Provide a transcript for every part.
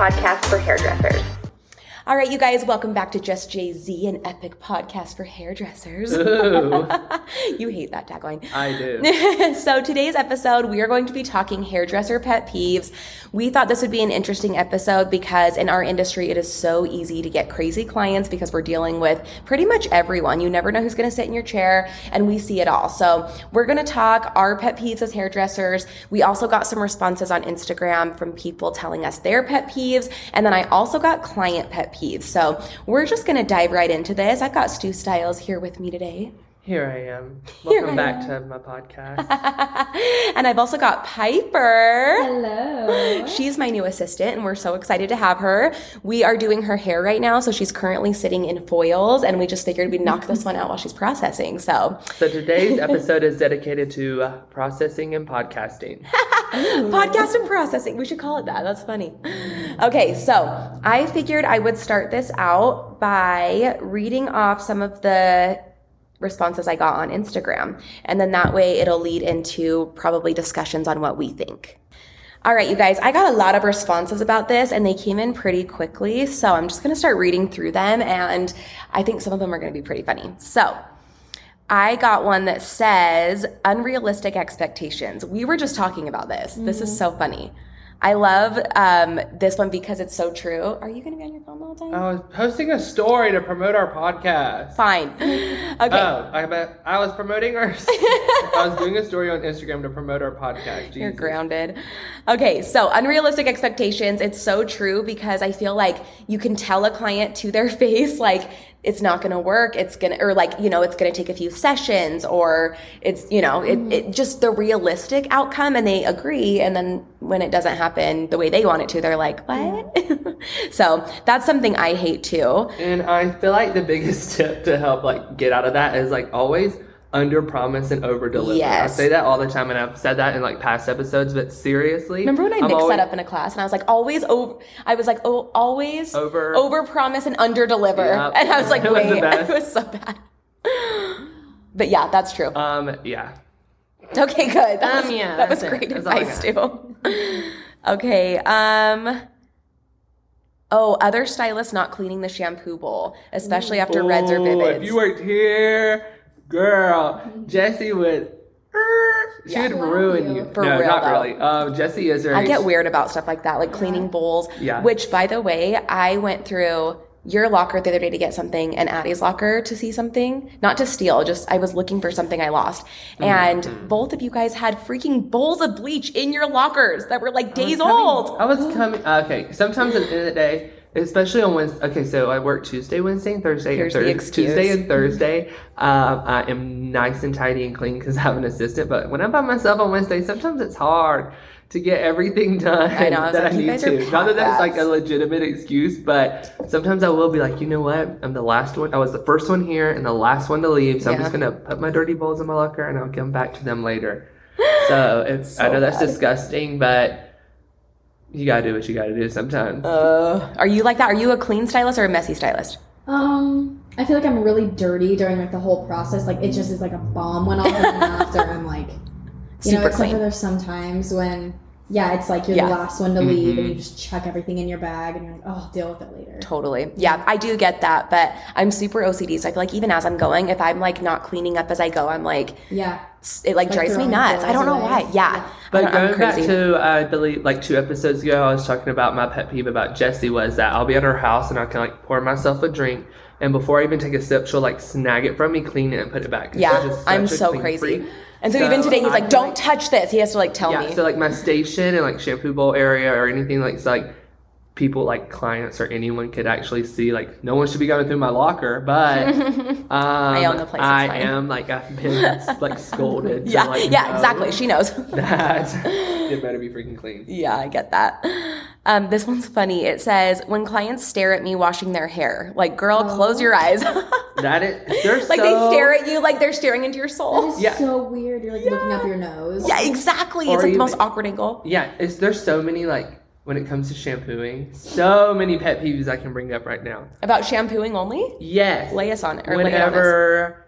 podcast for hairdressers. All right, you guys, welcome back to Just Jay Z, an epic podcast for hairdressers. You hate that tagline. I do. so, today's episode, we are going to be talking hairdresser pet peeves. We thought this would be an interesting episode because in our industry, it is so easy to get crazy clients because we're dealing with pretty much everyone. You never know who's going to sit in your chair, and we see it all. So, we're going to talk our pet peeves as hairdressers. We also got some responses on Instagram from people telling us their pet peeves, and then I also got client pet peeves. So, we're just going to dive right into this. I've got Stu Styles here with me today. Here I am. Welcome I back am. to my podcast. and I've also got Piper. Hello. She's my new assistant, and we're so excited to have her. We are doing her hair right now, so she's currently sitting in foils, and we just figured we'd knock this one out while she's processing. So, so today's episode is dedicated to uh, processing and podcasting. podcast and processing, we should call it that. That's funny. Okay, so I figured I would start this out by reading off some of the responses I got on Instagram, and then that way it'll lead into probably discussions on what we think. All right, you guys, I got a lot of responses about this and they came in pretty quickly. So I'm just going to start reading through them and I think some of them are going to be pretty funny. So I got one that says unrealistic expectations. We were just talking about this. This is mm-hmm. so funny. I love um, this one because it's so true. Are you going to be on your phone the whole time? I was posting a story to promote our podcast. Fine. Okay. Oh, I bet I was promoting our. I was doing a story on Instagram to promote our podcast. You're grounded. Okay, so unrealistic expectations. It's so true because I feel like you can tell a client to their face, like, it's not going to work. It's going to, or like, you know, it's going to take a few sessions or it's, you know, it, it mm-hmm. just the realistic outcome and they agree. And then when it doesn't happen the way they want it to, they're like, what? so that's something I hate too. And I feel like the biggest tip to help like get out of that is like always under promise and over deliver. Yes. I say that all the time, and I've said that in like past episodes. But seriously, Remember when I I'm mixed always- that up in a class and I was like, always over, I was like, oh, always Over- over promise and under deliver. Yep. And I was like, It was wait, best. it was so bad. But yeah, that's true. Um, yeah. Okay, good. That Um, was, yeah, that was that's it. great That's all I advice too. okay. Um. Oh, other stylists not cleaning the shampoo bowl, especially after reds or Ooh, vivids. If you worked here, girl, Jesse would. She Yeah. would ruin you. For no, real, not though. really. Um, Jessie is her. I get weird about stuff like that, like cleaning bowls. Yeah. Which, by the way, I went through your locker the other day to get something and Addie's locker to see something. Not to steal, just I was looking for something I lost. Mm-hmm. And both of you guys had freaking bowls of bleach in your lockers that were like days old. I was coming. Okay, sometimes at the end of the day, especially on Wednesday. Okay, so I work Tuesday, Wednesday, and Thursday. Here's and the Thurs- excuse. Tuesday and Thursday, um, I am nice and tidy and clean because I have an assistant. But when I'm by myself on Wednesday, sometimes it's hard to get everything done I know, I that like, I need to. Not that that's like a legitimate excuse, but sometimes I will be like, you know what? I'm the last one. I was the first one here and the last one to leave, so I'm just gonna put my dirty bowls in my locker and I'll come back to them later. So it's I know that's bad. disgusting, but you gotta do what you gotta do sometimes. Uh, are you like that? Are you a clean stylist or a messy stylist? Um, I feel like I'm really dirty during like the whole process. Like it just is like a bomb went off, and then after I'm like, you know, Super except clean. for there's sometimes when, yeah, it's like you're Yeah. the last one to leave, Mm-hmm. and you just chuck everything in your bag, and you're like, oh, I'll deal with it later. Totally. Yeah, I do get that, but I'm super OCD. So I feel like even as I'm going, if I'm like not cleaning up as I go, I'm like, Yeah, it like, Like drives me nuts. I don't know away. why. Yeah. Yeah. But I'm, I'm going back to, I believe, like two episodes ago, I was talking about my pet peeve about Jessie was that I'll be at her house and I can like pour myself a drink, and before I even take a sip, she'll like snag it from me, clean it, and put it back. she's yeah, just I'm so crazy. freak. And so, So even today, he's like, "Don't like- touch this." He has to like tell me. Yeah, me. so like my station and like shampoo bowl area or anything like it's like people like clients or anyone could actually see like no one should be going through my locker, but um, I own the place, I am like I've been like scolded. yeah, like, yeah, exactly. She knows. That it better be freaking clean. yeah, I get that. Um, this one's funny. It says, "When clients stare at me washing their hair, like, girl, close your eyes." That is, they're like so, they stare at you like they're staring into your soul. it's Yeah. so weird. You're like looking up your nose. Yeah, exactly. Or it's like the most even- awkward angle. Yeah, it's there's so many like when it comes to shampooing, so many pet peeves I can bring up right now. About shampooing only? Yes. Lay us on it. Or lay it on us. whenever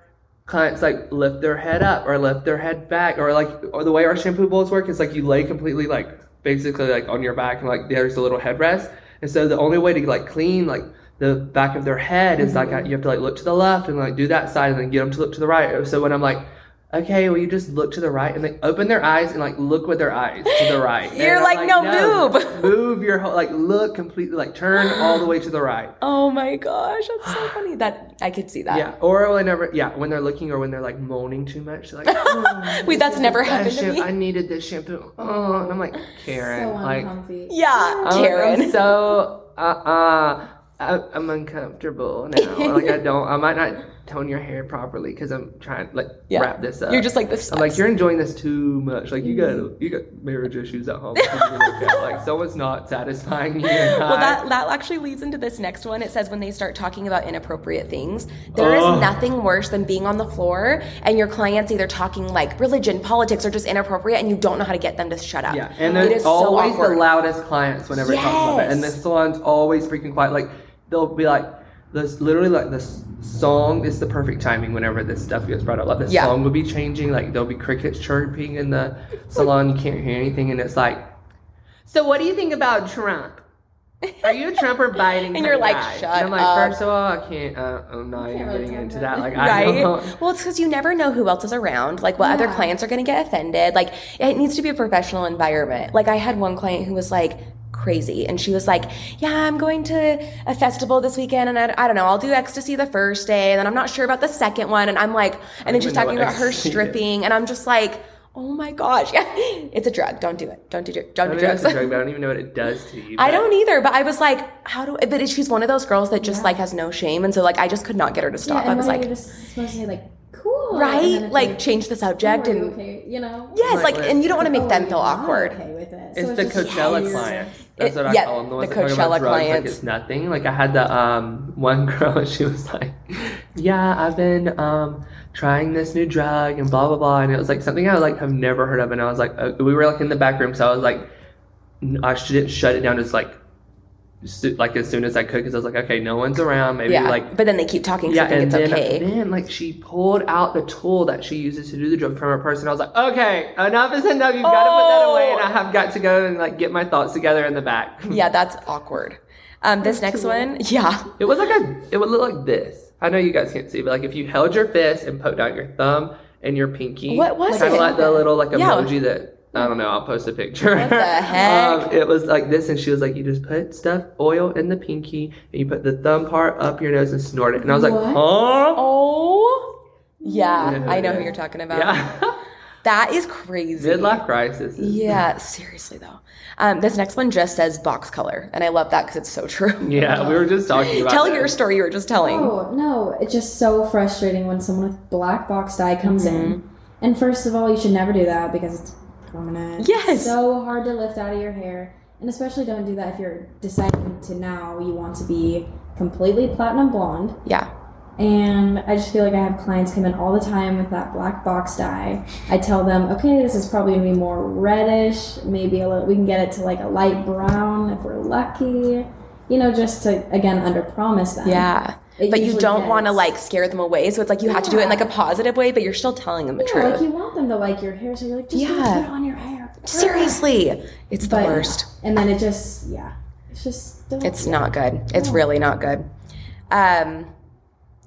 clients like lift their head up or lift their head back or like or the way our shampoo bowls work is like you lay completely like basically like on your back and like there's a little headrest And so the only way to like clean like the back of their head is like Mm-hmm. you have to like look to the left and like do that side and then get them to look to the right. So when I'm like, okay, well you just look to the right and they open their eyes and like look with their eyes to the right. You're And I'm like, "No, move." move your whole like look completely like turn all the way to the right. Oh my gosh, that's so funny. That I could see that. Yeah, or whenever, yeah, when they're looking or when they're like moaning too much, they're like, oh, Wait, that's never happened to me. I needed this shampoo. Oh, and I'm like, Karen, so like, uncomfy. Yeah, I'm, Karen. I'm so, uh, uh, I, I'm uncomfortable now. like, I don't, I might not tone your hair properly because I'm trying to like Yeah. wrap this up. You're just like this. I'm like, you're enjoying this too much. Like, you got, mm-hmm. you got marriage issues at home. like, someone's not satisfying you. Well, that that actually leads into this next one. It says when they start talking about inappropriate things, there is Ugh. nothing worse than being on the floor and your clients either talking like religion, politics, or just inappropriate, and you don't know how to get them to shut up. Yeah, and It so always the loudest clients whenever it talks about that. And the Yes. salon's always freaking quiet. Like they'll be like, this literally like this song is the perfect timing whenever this stuff gets brought up. Like the Yeah. song will be changing. Like there'll be crickets chirping in the salon. You can't hear anything, and it's like, so what do you think about Trump? Are you a Trump or Biden? And you're like, guy? "Shut And I'm like, up." first of all, I can't. Uh, I'm not can't even really getting into that. Like, that. I don't. Well, it's because you never know who else is around, like what other clients are going to get offended. Like, it needs to be a professional environment. Like, I had one client who was like crazy, and she was like, Yeah, I'm going to a festival this weekend, and I, I don't know, I'll do ecstasy the first day, and then I'm not sure about the second one. And I'm like, and then she's talking about her ecstasy is. stripping, and I'm just like, Oh my gosh, yeah, it's a drug. Don't do it. Don't do it. Don't I do mean, that's drugs. a drug, but I don't even know what it does to you. I don't either, but I was like, how do? But she's one of those girls that just like has no shame, and so like I just could not get her to stop. and I was like, you're just supposed to say like, cool, right, it's like change the oh, subject are you and okay, you know. yes, like, Like, and you don't want to make Oh, them feel awkward. Okay with it. It's So the just Coachella weird. clients. That's It- what I yeah, call them. The ones the that talk about Coachella drugs like it's nothing. Like I had the um one girl and she was like, "Yeah, I've been um trying this new drug and blah blah blah," and it was like something I like have never heard of, and I was like, uh, we were like in the back room, so I was like, n- I shouldn't shut it down just like. So, like as soon as I could, because I was like, okay, no one's around. Maybe yeah. like but then they keep talking, so yeah, I think and it's then, okay. then like she pulled out the tool that she uses to do the drug from her purse, and I was like, okay, enough is enough. You've got to put that away, and I Oh. have got to go and like get my thoughts together in the back. yeah, that's awkward. Um, this next one, yeah, It was like a, it would look like this. I know you guys can't see, but like if you held your fist and poked out your thumb and your pinky, What was kind it? of like the little like Yeah. emoji that I don't know. I'll post a picture. What the heck? Um, it was like this, and she was like, you just put stuff oil in the pinky, and you put the thumb part up your nose and snort it. And I was like, What? huh? oh, yeah, Yeah. I know who you're talking about. Yeah. That is crazy. Midlife crisis. Yeah, seriously though. Um, this next one just says box color, and I love that because it's so true. Yeah, we were just talking about. Tell that. your story you were just telling. Oh no, it's just so frustrating when someone with black box dye comes Mm-hmm. in. And first of all, you should never do that because it's permanent. Yes. It's so hard to lift out of your hair. And especially don't do that if you're deciding to now you want to be completely platinum blonde. Yeah. And I just feel like I have clients come in all the time with that black box dye. I tell them, okay, this is probably gonna be more reddish, maybe a little we can get it to like a light brown if we're lucky. You know, just to again under promise them. Yeah. It But you don't want to like scare them away. So it's like you have to do it in like a positive way, but you're still telling them the Yeah, like truth. you want them to like your hair, so you're like, just Yeah. yeah. put it on your hair. Seriously. It's the But- worst. And then it just, yeah, it's just. don't- It's not good. It's really not good. Um,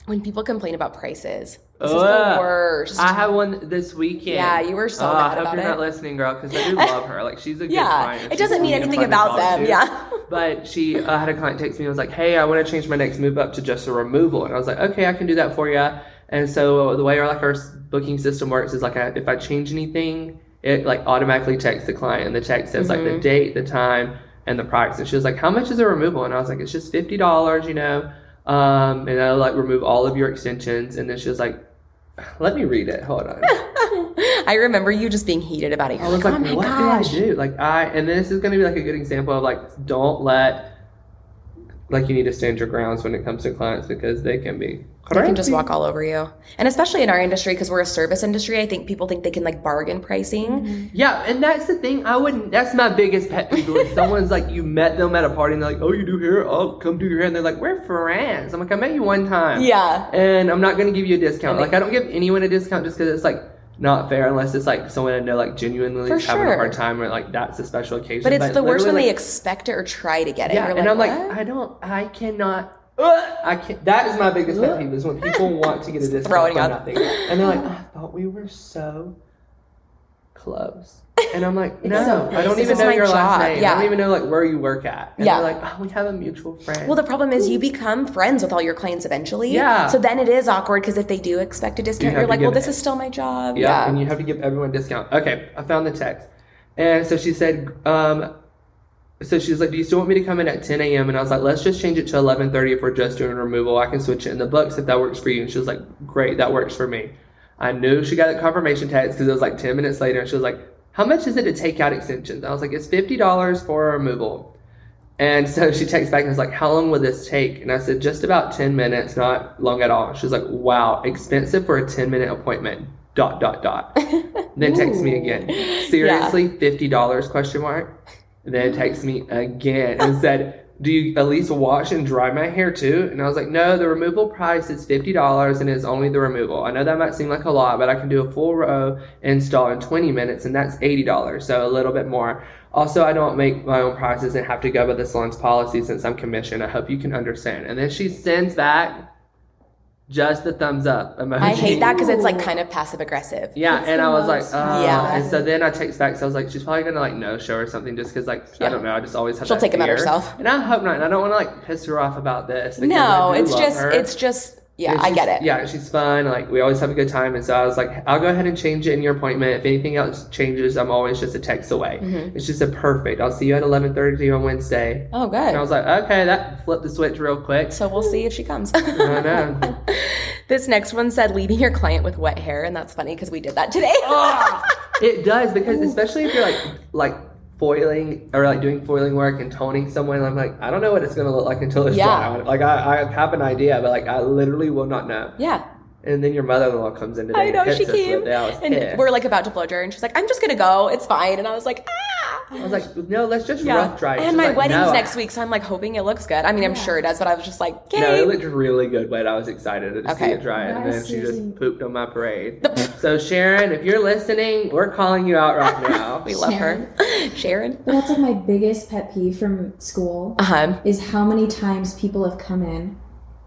when people complain about prices, this is the worst. I had one this weekend. Yeah, you were so mad I hope you're it. not listening, girl, because I do love her. Like she's a good yeah, client. it doesn't mean anything about them. to. Yeah. But she uh, had a client text me and was like, "Hey, I want to change my next move up to just a removal," and I was like, "Okay, I can do that for you." And so the way our like our booking system works is like I, if I change anything, it like automatically texts the client, and the text says like Mm-hmm. the date, the time, and the price. And she was like, "How much is a removal?" And I was like, "It's just fifty dollars, you know." Um, and I'll like remove all of your extensions. And then she was like, "Let me read it. Hold on." I remember you just being heated about it. You're I was like, like, oh what gosh. do I do? Like I, and this is going to be like a good example of like, don't let, like you need to stand your grounds when it comes to clients because they can be. They can just walk all over you. And especially in our industry, because we're a service industry, I think people think they can like bargain pricing. Mm-hmm. Yeah, and that's the thing. I wouldn't. That's my biggest pet peeve. When someone's like, you met them at a party and they're like, oh, you do hair? I'll come do your hair. And they're like, we're friends. I'm like, I met you one time. Yeah. And I'm not going to give you a discount. They- like, I don't give anyone a discount just because it's like not fair unless it's like someone I know like genuinely For is having a hard time or like that's a special occasion. But it's the worst when literally, they expect it or try to get it. yeah, and like, I'm like, "What?" I don't, I cannot. I can't. That is my biggest pet peeve is when people want to get a discount Throwing up. nothing, and they're like, oh, "I thought we were so close," and I'm like, "No, so- I don't This even know your last job, name. I don't even know like where you work at." And Yeah. they're like, "Oh, we have a mutual friend." Well, the problem is you become friends with all your clients eventually. Yeah. So then it is awkward because if they do expect a discount, have you're like, well, this is still my job. Yeah, Yeah. and you have to give everyone a discount. Okay, I found the text. And so she said, um, so she's like, do you still want me to come in at 10 a.m.? And I was like, let's just change it to 11.30 if we're just doing removal. I can switch it in the books if that works for you. And she was like, great, that works for me. I knew she got a confirmation text because it was like 10 minutes later. And she was like, how much is it to take out extensions? I was like, it's $50 for a removal. And so she texts back and was like, How long will this take? And I said, Just about 10 minutes, not long at all. She's like, Wow, expensive for a 10 minute appointment. Dot, dot, dot. then texts me again. Seriously, $50 question mark. Then texts me again and said, Do you at least wash and dry my hair too? And I was like, No, the removal price is $50 and it's only the removal. I know that might seem like a lot, but I can do a full row install in 20 minutes and that's $80. So a little bit more. Also, I don't make my own prices and have to go by the salon's policy since I'm commissioned. I hope you can understand. And then she sends back just the thumbs up emoji. I hate that because it's like kind of passive aggressive. Yeah, It's and I was like, most uh, Yeah. And so then I text back, so I was like, she's probably gonna like no show or something, just because like Yeah. I don't know, I just always have. She'll that take it about fear. herself. And I hope not. And I don't want to like piss her off about this. No, I do it's love just, her. it's just, yeah, I get it. Yeah, she's fun. Like we always have a good time, and so I was like, I'll go ahead and change it in your appointment. If anything else changes, I'm always just a text away. Mhm. It's just a perfect. I'll see you at 11:30 on Wednesday. Oh, good. And I was like, okay, that flipped the switch real quick. So we'll see if she comes. I know. this next one said leaving your client with wet hair, and that's funny because we did that today. It does because especially if you're like like foiling or like doing foiling work and toning someone, I'm like, I don't know what it's gonna look like until it's Yeah. dry. Like I, I have an idea, but like I literally will not know. yeah. And then your mother-in-law comes in today. I know and she came, it. And pissed. we're like about to blow dry, and she's like, "I'm just gonna go. It's fine." And I was like, "Ah." I was like, no, let's just Yeah. rough dry. And She's my like, wedding's no, I- next week, so I'm like hoping it looks good. I mean, I'm Yeah. sure it does, but I was just like, okay. No, it looked really good, but I was excited to see Okay. it dry, and then she seriously- just pooped on my parade. so Sharon, if you're listening, we're calling you out right now. we love her, Sharon. But that's like my biggest pet peeve from school Uh huh. is how many times people have come in.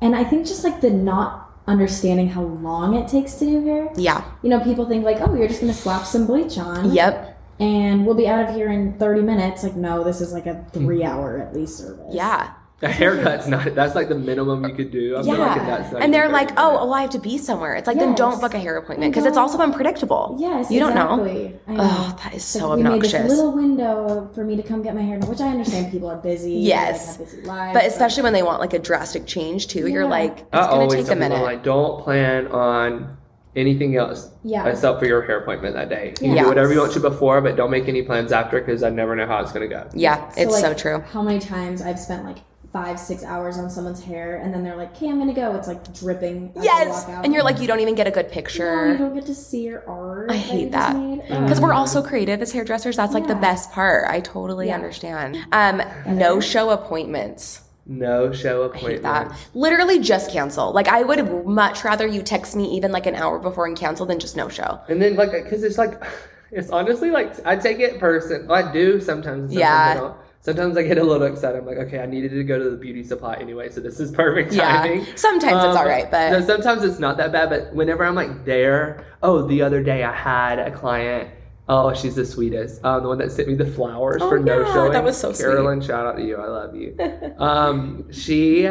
And I think just like the not understanding how long it takes to do hair. Yeah. You know, people think like, oh, you're just gonna slap some bleach on. Yep. And we'll be out of here in 30 minutes. Like, no, this is like a three mm-hmm. hour at least service. Yeah. A haircut's not. That's like the minimum you could do. I'm Yeah. like, that's not and they're like, oh, minutes. oh, I have to be somewhere. It's like, then don't book a hair appointment because it's also unpredictable. Yes, You don't know. know. Oh, that is It's so like, we made this little window for me to come get my hair done, which I understand people are busy. Yes. like, have busy lives, But especially when they want like a drastic change too, you're like, it's I gonna always take a minute. like, don't plan on anything else yeah, except for your hair appointment that day. You can Yeah. do whatever you want to before, but don't make any plans after because I never know how it's gonna go. yeah, it's like, so true. How many times I've spent like five, six hours on someone's hair, and then they're like, "Okay, I'm gonna go." It's like dripping. Yes, and you're like, you don't even get a good No, picture. you don't get to see your art. I hate that. Because we're all so creative as hairdressers. That's like the best part. I totally Yeah. understand. Um, no show appointments. No show appointments. I hate that. Literally just cancel. Like I would much rather you text me even like an hour before and cancel than just no show. And then like, because it's like, it's honestly like I take it person. I do sometimes. sometimes Yeah. Sometimes I get a little excited. I'm like, okay, I needed to go to the beauty supply anyway, so this is perfect timing. Yeah. Sometimes it's Um, all right, but no, sometimes it's not that bad. But whenever I'm like there, oh, the other day I had a client. Oh, she's the sweetest. Um, the one that sent me the flowers Oh, for no yeah, showing. that was so sweet. Carolyn, shout out to you. I love you. um, she.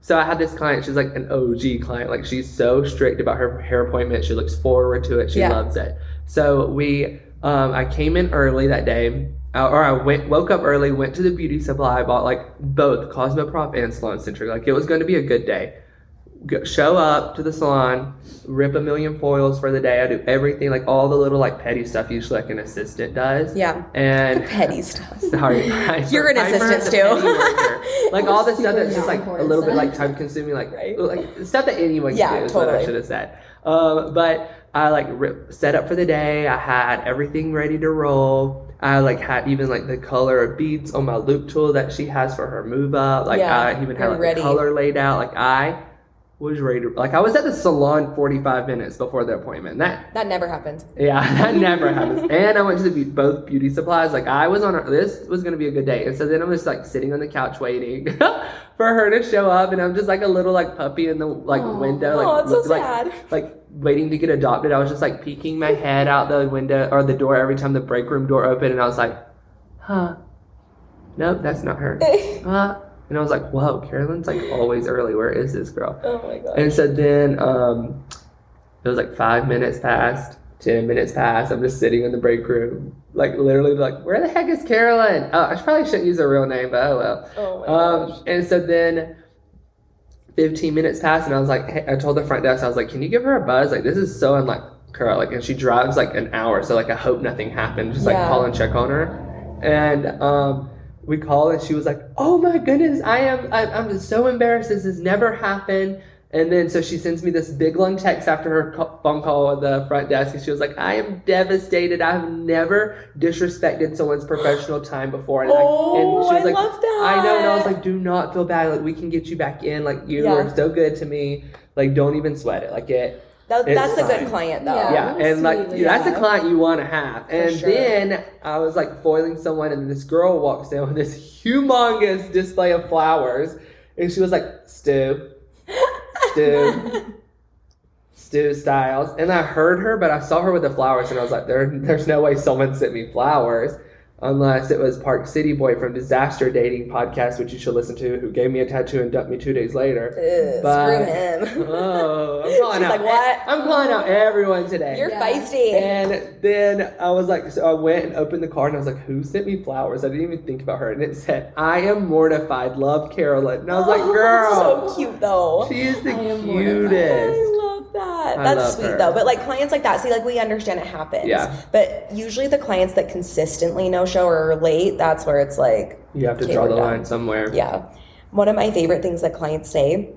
So I had this client. She's like an OG client. Like she's so strict about her hair appointment. She looks forward to it. She Yeah. loves it. So we, um, I came in early that day, or I went, woke up early, went to the beauty supply, bought like both Cosmoprof and SalonCentric. Like it was going to be a good day. Go, show up to the salon, rip a million foils for the day. I do everything, like all the little like petty stuff usually like an assistant does. yeah. And Petty stuff. Sorry. You're an assistant too. like all the stuff that's just like a little bit like time consuming, like Right. like stuff that anyone can Yeah, do is what I totally. should have said. Um, but I like rip, set up for the day. I had everything ready to roll. I like had even like the color of beads on my loop tool that she has for her move up. Like Yeah, I even had like ready. the color laid out. Like I was ready to like I was at the salon 45 minutes before the appointment. That That never happened. yeah, that never happens. And I went to the be- both beauty supplies. Like I was on a, this was gonna be a good day, and so then I was like sitting on the couch waiting for her to show up, and I'm just like a little like puppy in the like Aw. window, like oh, it's so like sad. like waiting to get adopted. I was just like peeking my head out the window or the door every time the break room door opened, and I was like, huh, nope, that's not her. Uh, and I was like, whoa, Carolyn's like always early. Where is this girl? oh my god. And so then um, it was like five minutes past, ten minutes past. I'm just sitting in the break room, like literally like, where the heck is Carolyn? Oh, I probably shouldn't use her real name, but oh well. Oh my gosh. Um, and so then 15 minutes passed, and I was like, hey, I told the front desk, I was like, can you give her a buzz? Like, this is so unlike her. Like, and she drives like an hour, so like, I hope nothing happened. Just like Yeah. call and check on her. And um, we called, and she was like, oh my goodness, I am, I, I'm so embarrassed. This has never happened. And then so she sends me this big long text after her phone call at the front desk, and she was like, "I am devastated. I have never disrespected someone's professional time before." And, Oh, I, and she oh, was I like, love that. I know, and I was like, "Do not feel bad. Like we can get you back in. Like you Yeah. were so good to me. Like don't even sweat it. Like it." That, it's that's a good client though. Yeah. yeah, and like sweet, that's a client you want to have. And sure. then I was like foiling someone, and this girl walks in with this humongous display of flowers, and she was like, "Stu, Stu." Stu Styles, and I heard her, but I saw her with the flowers, and I was like, "There, there's no way someone sent me flowers, unless it was Park City Boy from Disaster Dating Podcast, which you should listen to, who gave me a tattoo and dumped me two days later." Ugh, But- screw him. Oh, I'm calling She's out. like, "What?" I'm calling out everyone today. You're Yeah. feisty. And then I was like, so I went and opened the card and I was like, who sent me flowers? I didn't even think about her. And it said, I am mortified. Love Carolyn. And I was like, Oh, girl, so cute though. she is the I am mortified. cutest. I love that. I That's love sweet her. though. But like clients like that, see, like we understand it happens. Yeah. But usually the clients that consistently no show or are late, that's where it's like, You have to draw the done. line somewhere. yeah. One of my favorite things that clients say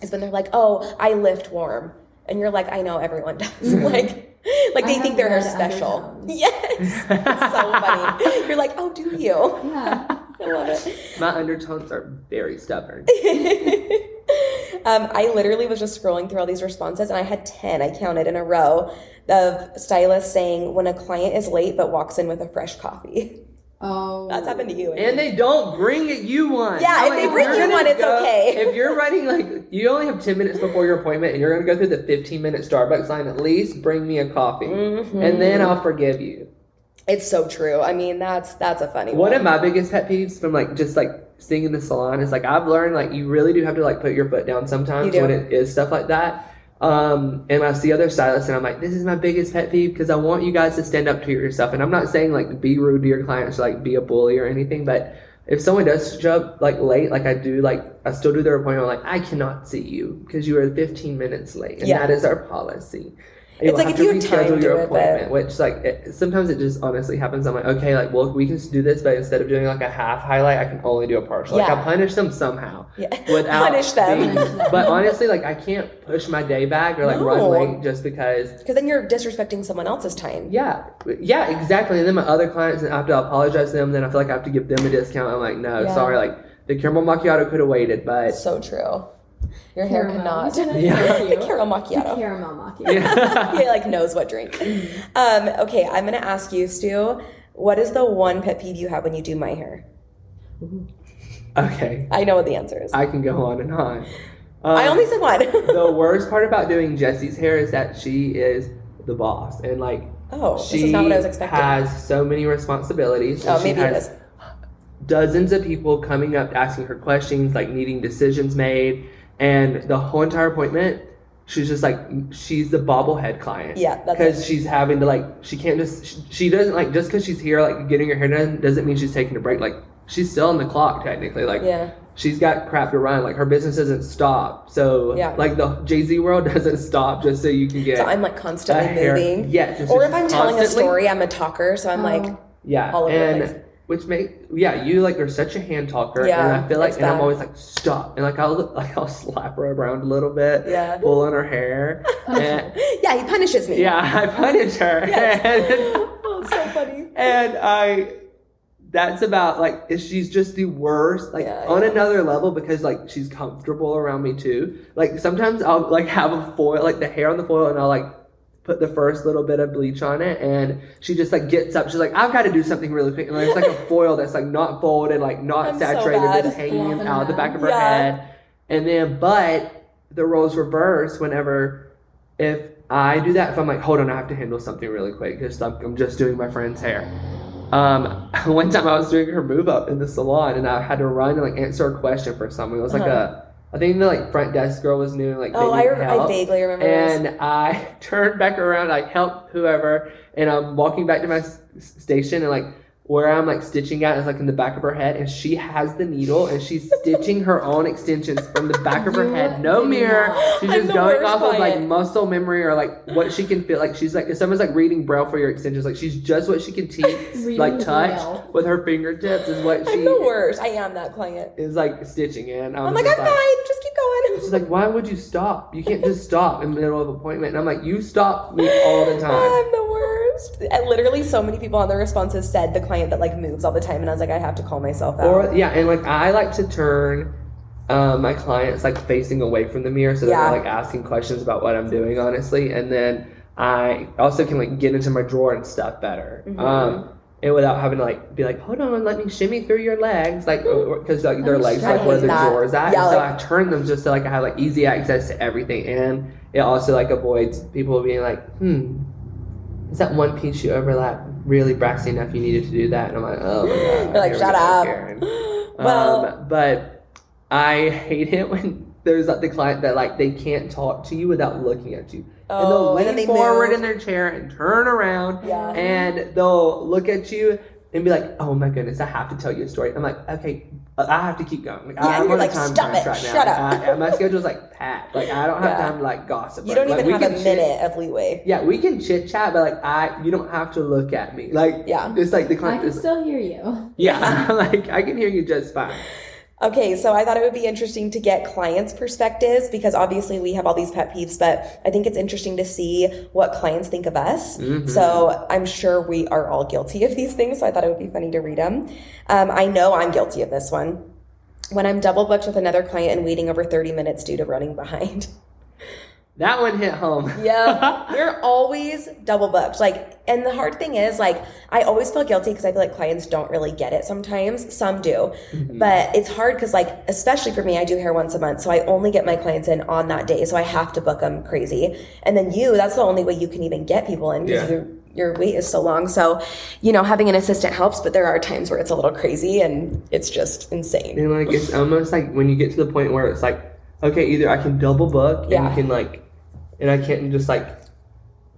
is when they're like, "Oh, I lift warm," and you're like, "I know everyone does." like, like they have think they're red special. undertones. Yes, it's so funny. You're like, "Oh, do you?" Yeah. I love it. My undertones are very stubborn. Um, I literally was just scrolling through all these responses, and I had 10, I counted in a row, of stylists saying when a client is late but walks in with a fresh coffee. Oh. That's happened to you. And they don't bring it you one. Yeah, if I'm they bring you're you gonna one, it's go- okay. If you're running like you only have ten minutes before your appointment and you're gonna go through the fifteen minute Starbucks line, at least bring me a coffee. Mhm. And then I'll forgive you. It's so true. I mean, that's that's a funny One one. of my biggest pet peeves from like just like seeing in the salon is like I've learned like you really do have to like put your foot down sometimes do. when it is stuff like that. Um, and I see other stylists and I'm like, this is my biggest pet peeve because I want you guys to stand up to yourself. And I'm not saying like be rude to your clients or like be a bully or anything, but if someone does show up like late, like I do, like I still do their appointment, I'm like I cannot see you because you are 15 minutes late, and Yeah. that is our policy. It's will like if you time reschedule your with it. appointment, which like it, sometimes it just honestly happens. I'm like, okay, like well, we can do this, but instead of doing like a half highlight, I can only do a partial. Like Yeah. I punish them somehow Yeah. without Punish them. being- but honestly, like I can't push my day back or like No. run late just because. Because then you're disrespecting someone else's time. Yeah, yeah, exactly. And then my other clients, and I have to apologize to them. Then I feel like I have to give them a discount. I'm like, no, Yeah. sorry. Like the caramel macchiato could have waited, but So true. Your hair Caramel. cannot. Yeah. the caramel macchiato. Caramel macchiato. yeah. he like knows what drink. Um, okay, I'm gonna ask you, Stu. What is the one pet peeve you have when you do my hair? okay, I know what the answer is. I, I can go on and on. Um, only said one. the worst part about doing Jesse's hair is that she is the boss, and like oh, this she is not what I was expecting. has so many responsibilities. and oh, she maybe it has is. dozens of people coming up asking her questions, like needing decisions made, and the whole entire appointment, she's just like she's the bobblehead client. Yeah, because she's having to like she can't just she, she doesn't like just because she's here like getting her hair done doesn't mean she's taking a break. Like she's still on the clock technically. Like Yeah. she's got crap to run. Like her business doesn't stop. So Yeah. like the Jay Z world doesn't stop just so you can get So I'm like constantly hair. moving. Yes, Or if I'm telling a story, I'm a talker, so I'm like, Oh. yeah, all over the and place. Which make yeah, you like are such a hand talker, Yeah, and I feel like, and I'm always like stop, and like I'll like I'll slap her around a little bit, Yeah. pull on her hair, and yeah, he punishes me. yeah, I punish her, Yes. and, oh, so funny. and I that's about like if she's just the worst like Yeah, on yeah. another level because like she's comfortable around me too like sometimes i'll like have a foil like the hair on the foil and i'll like put the first little bit of bleach on it and she just like gets up she's like i've got to do something really quick and there's like a foil that's like not folded like not I'm saturated bad. that's hanging Flopping out the back of her Yeah. head and then but the roles reverse whenever if I do that, if I'm like, hold on, I have to handle something really quick because I'm, I'm just doing my friend's hair. Um, one time I was doing her move up in the salon and I had to run and like answer a question for someone. It was like Uh-huh. a, I think the like front desk girl was new, like Oh, I, needed I vaguely remember this. And I turned back around, I helped whoever, and I'm walking back to my s- station, and like where I'm like stitching at is like in the back of her head, and she has the needle and she's stitching her own extensions from the back of her head. No mirror. She's just going off of like muscle memory or like what she can feel. Like she's like if someone's like reading braille for your extensions, like she's just what she can teach, like touch Braille. with her fingertips is what she I'm the worst. I am that client. is like stitching in. I'm like, I'm fine. Just keep going. She's like, why would you stop? You can't just stop in the middle of appointment. And I'm like, you stop me all the time. I'm the worst. Literally, so many people on the responses said the client that like moves all the time, and I was like, I have to call myself out. Or yeah, and like I like to turn um, my clients like facing away from the mirror so they're Yeah. not like asking questions about what I'm doing, honestly. And then I also can like get into my drawer and stuff better. Mhm. Um, and without having to like be like, hold on, let me shimmy through your legs, like because like their Oh, legs like where the that. drawers at. Yeah, so like- I turn them just so like I have like easy access to everything, and it also like avoids people being like, hmm, is that one piece you overlap really brassy enough you needed to do that? And I'm like, oh my god, You're like, shut up. Well, um, but I hate it when there's like the client that like they can't talk to you without looking at you, and oh, they'll lean then they forward move. in their chair and turn around, Yeah. and they'll look at you and be like, "Oh my goodness, I have to tell you a story." I'm like, "Okay, I have to keep going. Like, Yeah, I'm you're like, time "Stop it, right shut Like, up." I- my schedule's like packed. Like I don't have Yeah. time to like gossip. you don't Like, even we have a can chit- minute of leeway. Yeah, we can chit chat, but like I, you don't have to look at me. Like Yeah. it's like the I client can is. still hear you. Yeah, like I can hear you just fine. Okay, so I thought it would be interesting to get clients' perspectives because obviously we have all these pet peeves, but I think it's interesting to see what clients think of us. Mhm. So I'm sure we are all guilty of these things, so I thought it would be funny to read them. Um, I know I'm guilty of this one. When I'm double booked with another client and waiting over 30 minutes due to running behind. That one hit home. Yeah, you're always double booked. Like, and the hard thing is, like, I always feel guilty because I feel like clients don't really get it sometimes. Some do, Mhm. but it's hard because, like, especially for me, I do hair once a month, so I only get my clients in on that day, so I have to book them crazy. And then you, that's the only way you can even get people in because Yeah. your your wait is so long. So, you know, having an assistant helps, but there are times where it's a little crazy and it's just insane. And like it's almost like when you get to the point where it's like, okay, either I can double book and Yeah. you can like, and I can't just like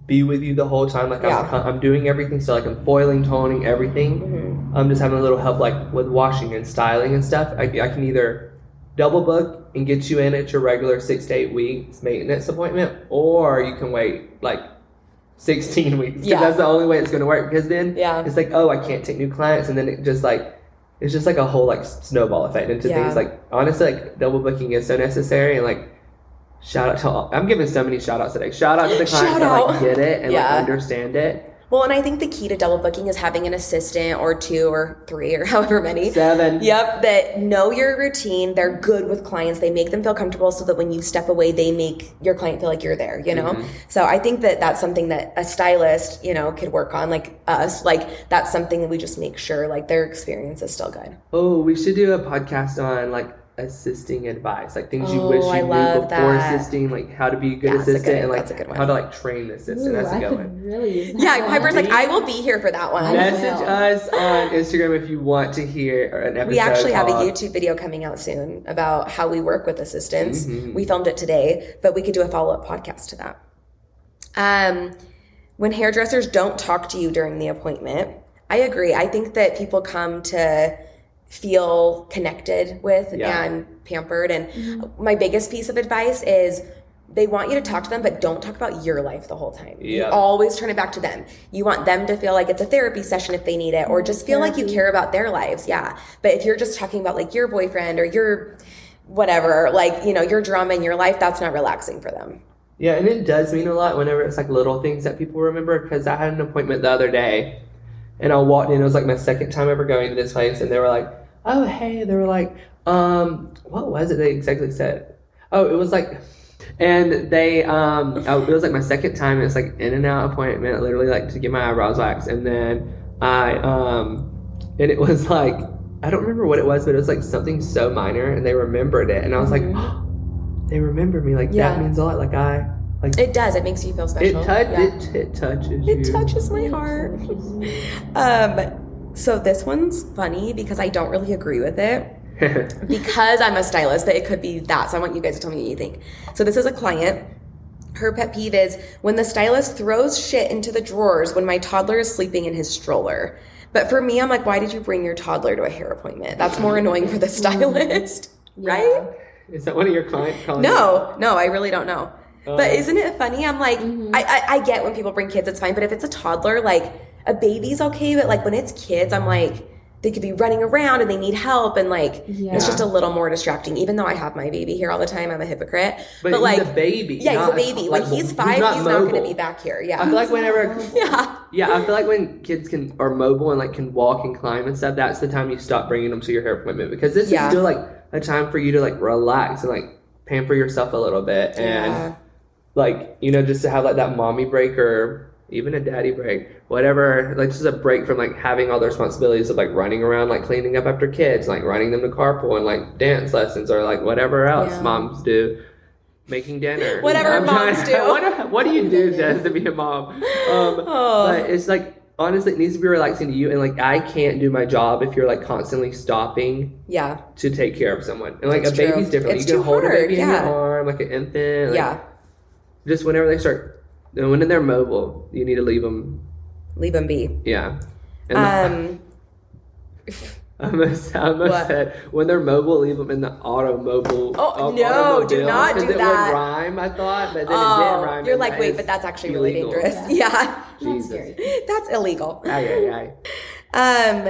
be with you the whole time. Like Yeah. I'm, I'm doing everything. So like I'm foiling, toning, everything. Mhm. I'm just having a little help like with washing and styling and stuff. I, I can either double book and get you in at your regular six to eight weeks maintenance appointment, or you can wait like 16 weeks because Yeah. that's the only way it's going to work. Because then Yeah. it's like, oh, I can't take new clients, and then it just like it's just like a whole like snowball effect into Yeah. things. Like honestly, like double booking is so necessary, and like shout out to all, I'm giving so many shout outs today. Shout out to the clients that like get it and Yeah. like understand it. Well, and I think the key to double booking is having an assistant or two or three or however many. Seven. Yep, that know your routine. They're good with clients. They make them feel comfortable so that when you step away, they make your client feel like you're there, you know? Mhm. So I think that that's something that a stylist, you know, could work on, like us. Like, that's something that we just make sure, like, their experience is still good. Oh, we should do a podcast on like assisting advice, like things you Oh, wish I you knew before that. assisting, like how to be a good Yeah, that's a assistant good- and like that's a good one. how to like train the assistant. Ooh, That's a I good could one. really. Yeah, one. Piper's like, I will be here for that one. Message us on Instagram if you want to hear an episode. We actually have a YouTube video coming out soon about how we work with assistants. Mhm. We filmed it today, but we could do a follow up podcast to that. Um, when hairdressers don't talk to you during the appointment, I agree. I think that people come to feel connected with Yeah. and pampered. And mm-hmm. my biggest piece of advice is they want you to talk to them, but don't talk about your life the whole time. You Yeah. always turn it back to them. You want them to feel like it's a therapy session if they need it, or mm-hmm. just feel like you care about their lives. Yeah. But if you're just talking about like your boyfriend or your whatever, like, you know, your drama in your life, that's not relaxing for them. Yeah, and it does mean a lot whenever it's like little things that people remember. Because I had an appointment the other day, and I walked in. It was like my second time ever going to this place, and they were like, "Oh, hey," they were like, "Um, what was it?" They exactly said, "Oh, it was like." And they, um, oh, it was like my second time. It was like in and out appointment, literally like to get my eyebrows waxed. And then I, um, and it was like, I don't remember what it was, but it was like something so minor and they remembered it. And I was like, they remember me. Like Mm-hmm. Yeah. that means a lot. Like I, like It does. It makes you feel it, special. touch, Yeah. it, it touches you. It touches my heart. Um, so this one's funny because I don't really agree with it because I'm a stylist, but it could be that. So I want you guys to tell me what you think. So this is a client. Her pet peeve is when the stylist throws shit into the drawers when my toddler is sleeping in his stroller. But for me, I'm like, why did you bring your toddler to a hair appointment? That's more annoying for the mm-hmm. stylist, right? Is that one of your clients calling? No, no, I really don't know. But isn't it funny? I'm like, mm-hmm. I, I, I get when people bring kids, it's fine. But if it's a toddler, like a baby's okay. But like when it's kids, I'm like, they could be running around and they need help. And like, Yeah. it's just a little more distracting. Even though I have my baby here all the time, I'm a hypocrite. But, But, he's like, a baby. yeah, he's a baby. like, when he's five, he's not, going to be back here. Yeah, I feel like whenever, yeah. yeah, I feel like when kids can are mobile and like can walk and climb and stuff, that's the time you stop bringing them to your hair appointment because this Yeah. is still like a time for you to like relax and like pamper yourself a little bit and Yeah. Like you know just to have like that mommy break or even a daddy break whatever like just a break from like having all the responsibilities of like running around like cleaning up after kids like running them to carpool and like dance lessons or like whatever else Yeah. moms do making dinner Whatever trying- moms do. what, what do you do Jess, to be a mom um, Oh. but it's like honestly it needs to be relaxing to you and like i can't do my job if you're like constantly stopping Yeah. to take care of someone and like a baby's different It's you can hold a baby in your arm like an infant like, yeah. Just whenever they start when they're mobile you need to leave them Leave them be. yeah and the- Um, I almost, I almost What? said when they're mobile leave them in the automobile Oh, um, no, do not do it that. would rhyme I thought but then it didn't oh, rhyme you're like, wait, but that's actually really dangerous. Yeah. That's Jesus. That's illegal. Aye, aye, aye. Um,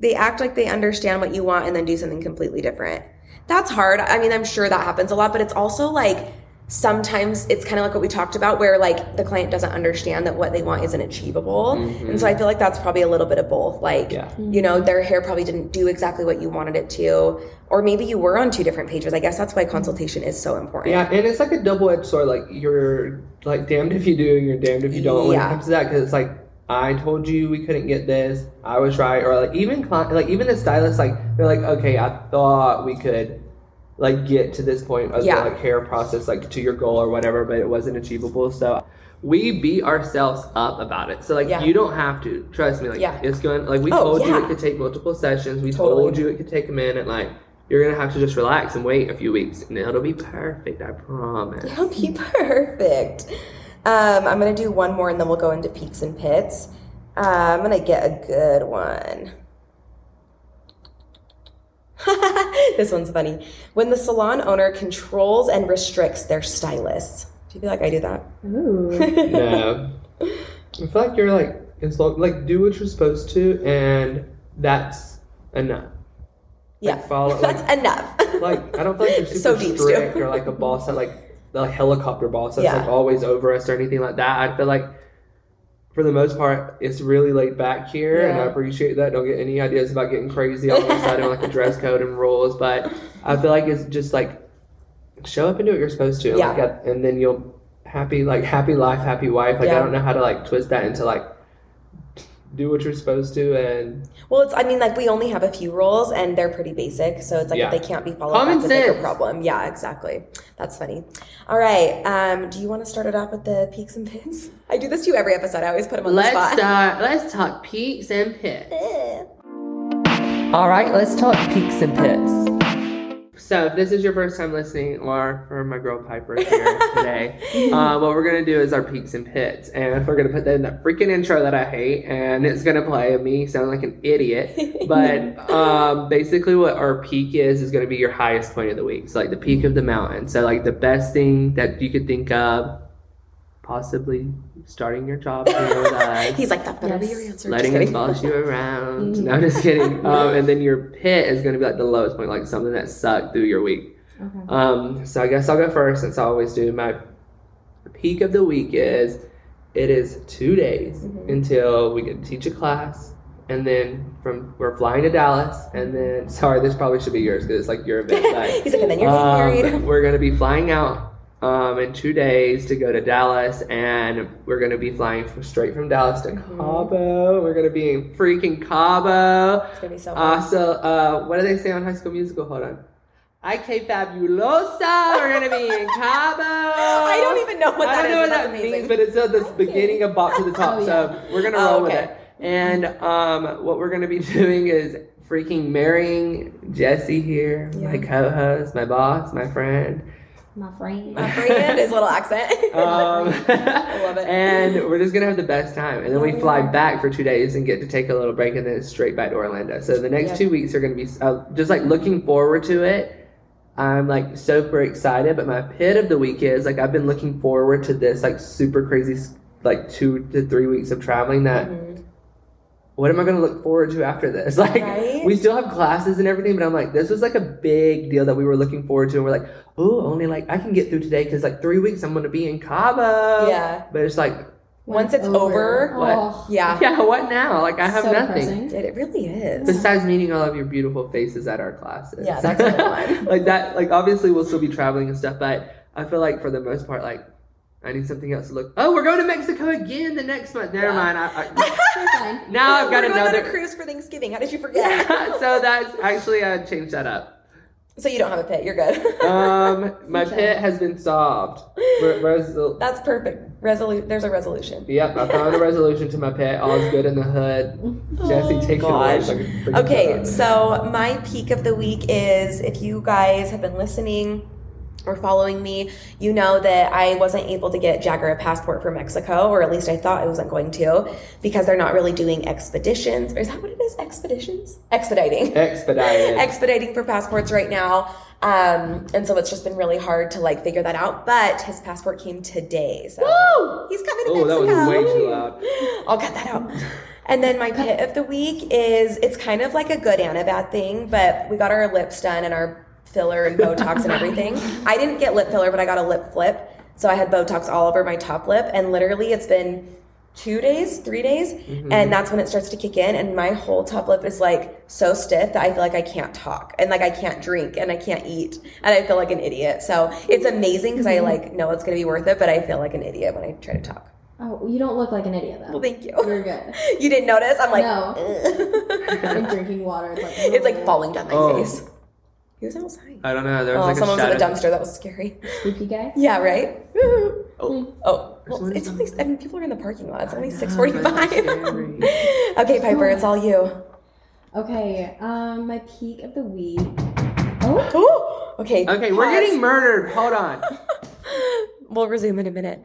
they act like they understand what you want and then do something completely different. That's hard. I mean, I'm sure that happens a lot, but it's also like sometimes it's kind of like what we talked about where like the client doesn't understand that what they want isn't achievable. And so I mm-hmm. feel like that's probably a little bit of both. Like, Yeah. you know, their hair probably didn't do exactly what you wanted it to, or maybe you were on two different pages. I guess that's why consultation is so important. Yeah, and it's like a double edged sword. Like you're like damned if you do and you're damned if you don't when it comes to that. Because it's like I told you we couldn't get this. I was right, or like even like even the stylist, like they're like okay, I thought we could like get to this point of Yeah. the like hair process like to your goal or whatever, but it wasn't achievable. So we beat ourselves up about it. So like Yeah. you don't have to trust me. Like Yeah. it's going like we Oh, told you it could take multiple sessions. We Totally. told you it could take a minute. Like you're gonna have to just relax and wait a few weeks, and it'll be perfect. I promise. It'll be perfect. Um, I'm gonna do one more and then we'll go into peaks and pits. Uh, I'm gonna get a good one. this one's funny. When the salon owner controls and restricts their stylists. Do you feel like I do that? Ooh. no. I feel like you're like it's like, like do what you're supposed to, and that's enough. Yeah. Like, follow That's enough. like I don't feel like you're super So deep, Stu. strict or like a boss that like the like, helicopter boss that's Yeah. like always over us or anything like that. I feel like for the most part it's really laid back here, and I appreciate that. Don't get any ideas about getting crazy all of a sudden like a dress code and rules, but I feel like it's just like show up and do what you're supposed to. Yeah. Like, and then you'll happy like happy life, happy wife. Like Yeah. I don't know how to like twist that into like do what you're supposed to and Well, it's. I mean, like we only have a few rules, and they're pretty basic. So it's like Yeah. if they can't be followed, Common that's a bigger sense. problem. Yeah, exactly. That's funny. All right. Um, do you want to start it off with the peaks and pits? I do this to you every episode. I always put them on the spot. Let's start let's talk peaks and pits. All right, let's talk peaks and pits. So, if this is your first time listening, or for my girl Piper here today, uh, what we're gonna do is our peaks and pits, and we're gonna put that in that freaking intro that I hate, and it's gonna play me sound like an idiot. But um, basically, what our peak is is gonna be your highest point of the week, so like the peak of the mountain. So, like the best thing that you could think of, possibly starting your job here with us He's like, that better be your answer. letting Just him kidding. boss you around. No, just kidding. Um, and then your pit is going to be like the lowest point, like something that sucked through your week. Okay. Um, so I guess I'll go first since I always do. My peak of the week is it is two days Mhm. until we get to teach a class. And then from we're flying to Dallas, and then sorry, this probably should be yours because it's like your event. But He's like, and then you're getting married. um, we're gonna be flying out um, in two days to go to Dallas, and we're gonna be flying from, straight from Dallas to Mhm. Cabo. We're gonna be in freaking Cabo. It's gonna be so fun. Also, uh, what do they say on High School Musical? Hold on. I que fabulosa. We're gonna be in Cabo. I don't even know what I that don't is, know what that amazing. means, but it's at the beginning of Bop to the Top. Oh, So we're gonna Oh, roll with okay. it. And um, what we're gonna be doing is freaking marrying Jesse here, my co-host, my boss, my friend. My friend. My friend, his little accent. Um, I love it. And we're just gonna have the best time, and then we fly back for two days and get to take a little break, and then straight back to Orlando. So the next Yep. two weeks are gonna be uh, just like looking forward to it. I'm like super excited, but my pit of the week is like I've been looking forward to this like super crazy like two to three weeks of traveling. That Mhm. what am I gonna look forward to after this? Like Right? we still have classes and everything, but I'm like this was like a big deal that we were looking forward to, and we're like, oh, only like I can get through today because like three weeks I'm gonna be in Cabo. Yeah. But it's like, Once it's over, What? Oh, Yeah. yeah, what now? Like I have so nothing. It, it really is. Besides meeting all of your beautiful faces at our classes. Yeah, that's one. like that like obviously we'll still be traveling and stuff, but I feel like for the most part, like I need something else to look Oh, we're going to Mexico again the next month. Never Yeah. mind. I, I, now I've got We're going on a another cruise for Thanksgiving. How did you forget? so that's actually I changed that up. So you don't have a pit. You're good. Um my pit has been solved. Re- resol- That's perfect. Resolu- There's a resolution. Yep, I found a resolution to my pit. All's good in the hood. Jesse, Oh, take it away. gosh. so I Okay, so my peak of the week is if you guys have been listening or following me, you know that I wasn't able to get Jagger a passport for Mexico, or at least I thought I wasn't going to, because they're not really doing expeditions. Or is that what it is? Expeditions? Expediting. Expedited. expediting for passports right now. Um, and so it's just been really hard to like figure that out. But his passport came today. So Woo! he's coming to Oh, that was Mexico. way too loud. I'll cut that out. And then my pit of the week is it's kind of like a good and a bad thing, but we got our lips done and our filler and Botox and everything. I didn't get lip filler, but I got a lip flip. So I had Botox all over my top lip, and literally it's been two days, three days, Mm-hmm. and that's when it starts to kick in. And my whole top lip is like so stiff that I feel like I can't talk and like I can't drink and I can't eat, and I feel like an idiot. So it's amazing because I like know it's gonna be worth it, but I feel like an idiot when I try to talk. Oh, you don't look like an idiot though. Well, thank you. You're good. You didn't notice? I'm like, No. I'm drinking water. It's like, it's like falling down my Oh. face. He was outside. I don't know. There was Oh, like someone a was in the dumpster. That was scary. spooky guy. Yeah, right. Oh. Oh, well, it's only. I mean, people are in the parking lot. It's only I know, six but it's forty-five. scary. okay, Piper, it's all you. Okay, um, my peak of the week. Oh, Ooh, okay. Okay, we're getting murdered. Hold on. We'll resume in a minute.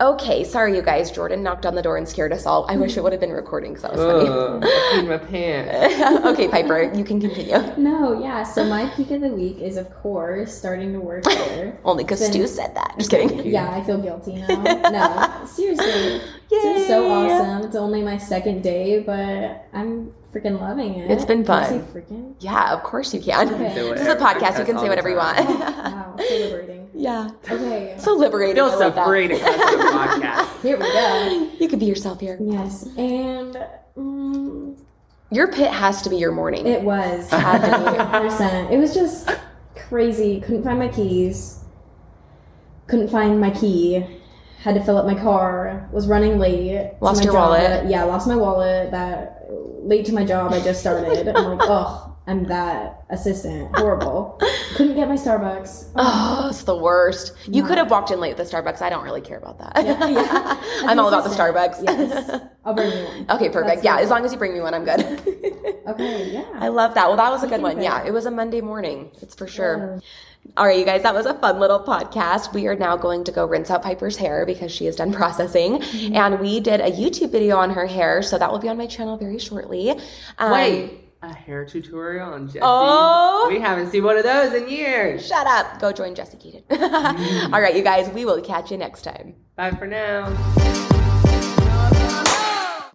Okay, sorry, you guys. Jordan knocked on the door and scared us all. I wish it would have been recording because that was funny. Ugh, I peed my pants. okay, Piper, you can continue. no, yeah. So my peak of the week is, of course, starting to work there. Only because Stu said that. Just kidding. Yeah, I feel guilty now. No, seriously. It's so awesome. It's only my second day, but I'm freaking loving it. It's been Can I fun. say freaking? Yeah, of course you can. Okay. This is a podcast. You can say whatever you time. want. Wow, so liberating. yeah. Okay, So liberating. Feel I so love that. free to come podcast. here we go. You could be yourself here. Yes, and mm, Your pit has to be your morning. it was Had to be. 100%. It was just crazy. Couldn't find my keys. Couldn't find my key. Had to fill up my car. Was running late. Lost my your job. wallet. Yeah, lost my wallet. That late to my job. I just started. I'm like, oh, I'm that assistant. Horrible. Couldn't get my Starbucks. Oh, it's the worst. You No. could have walked in late at the Starbucks. I don't really care about that. Yeah, yeah. I'm all about the Starbucks. Yes. I'll bring you one. okay, perfect. That's yeah, as long as you bring me one, I'm good. Okay, yeah. I love that. Well, that was a good one. Yeah, it was a Monday morning. It's for sure. Yeah. All right, you guys, that was a fun little podcast. We are now going to go rinse out Piper's hair because she is done processing. Mm-hmm. And we did a YouTube video on her hair, so that will be on my channel very shortly. Um, Wait, a hair tutorial on Jesse? Oh. We haven't seen one of those in years. Shut up. Go join Jesse Keaton. All right, you guys, we will catch you next time. Bye for now.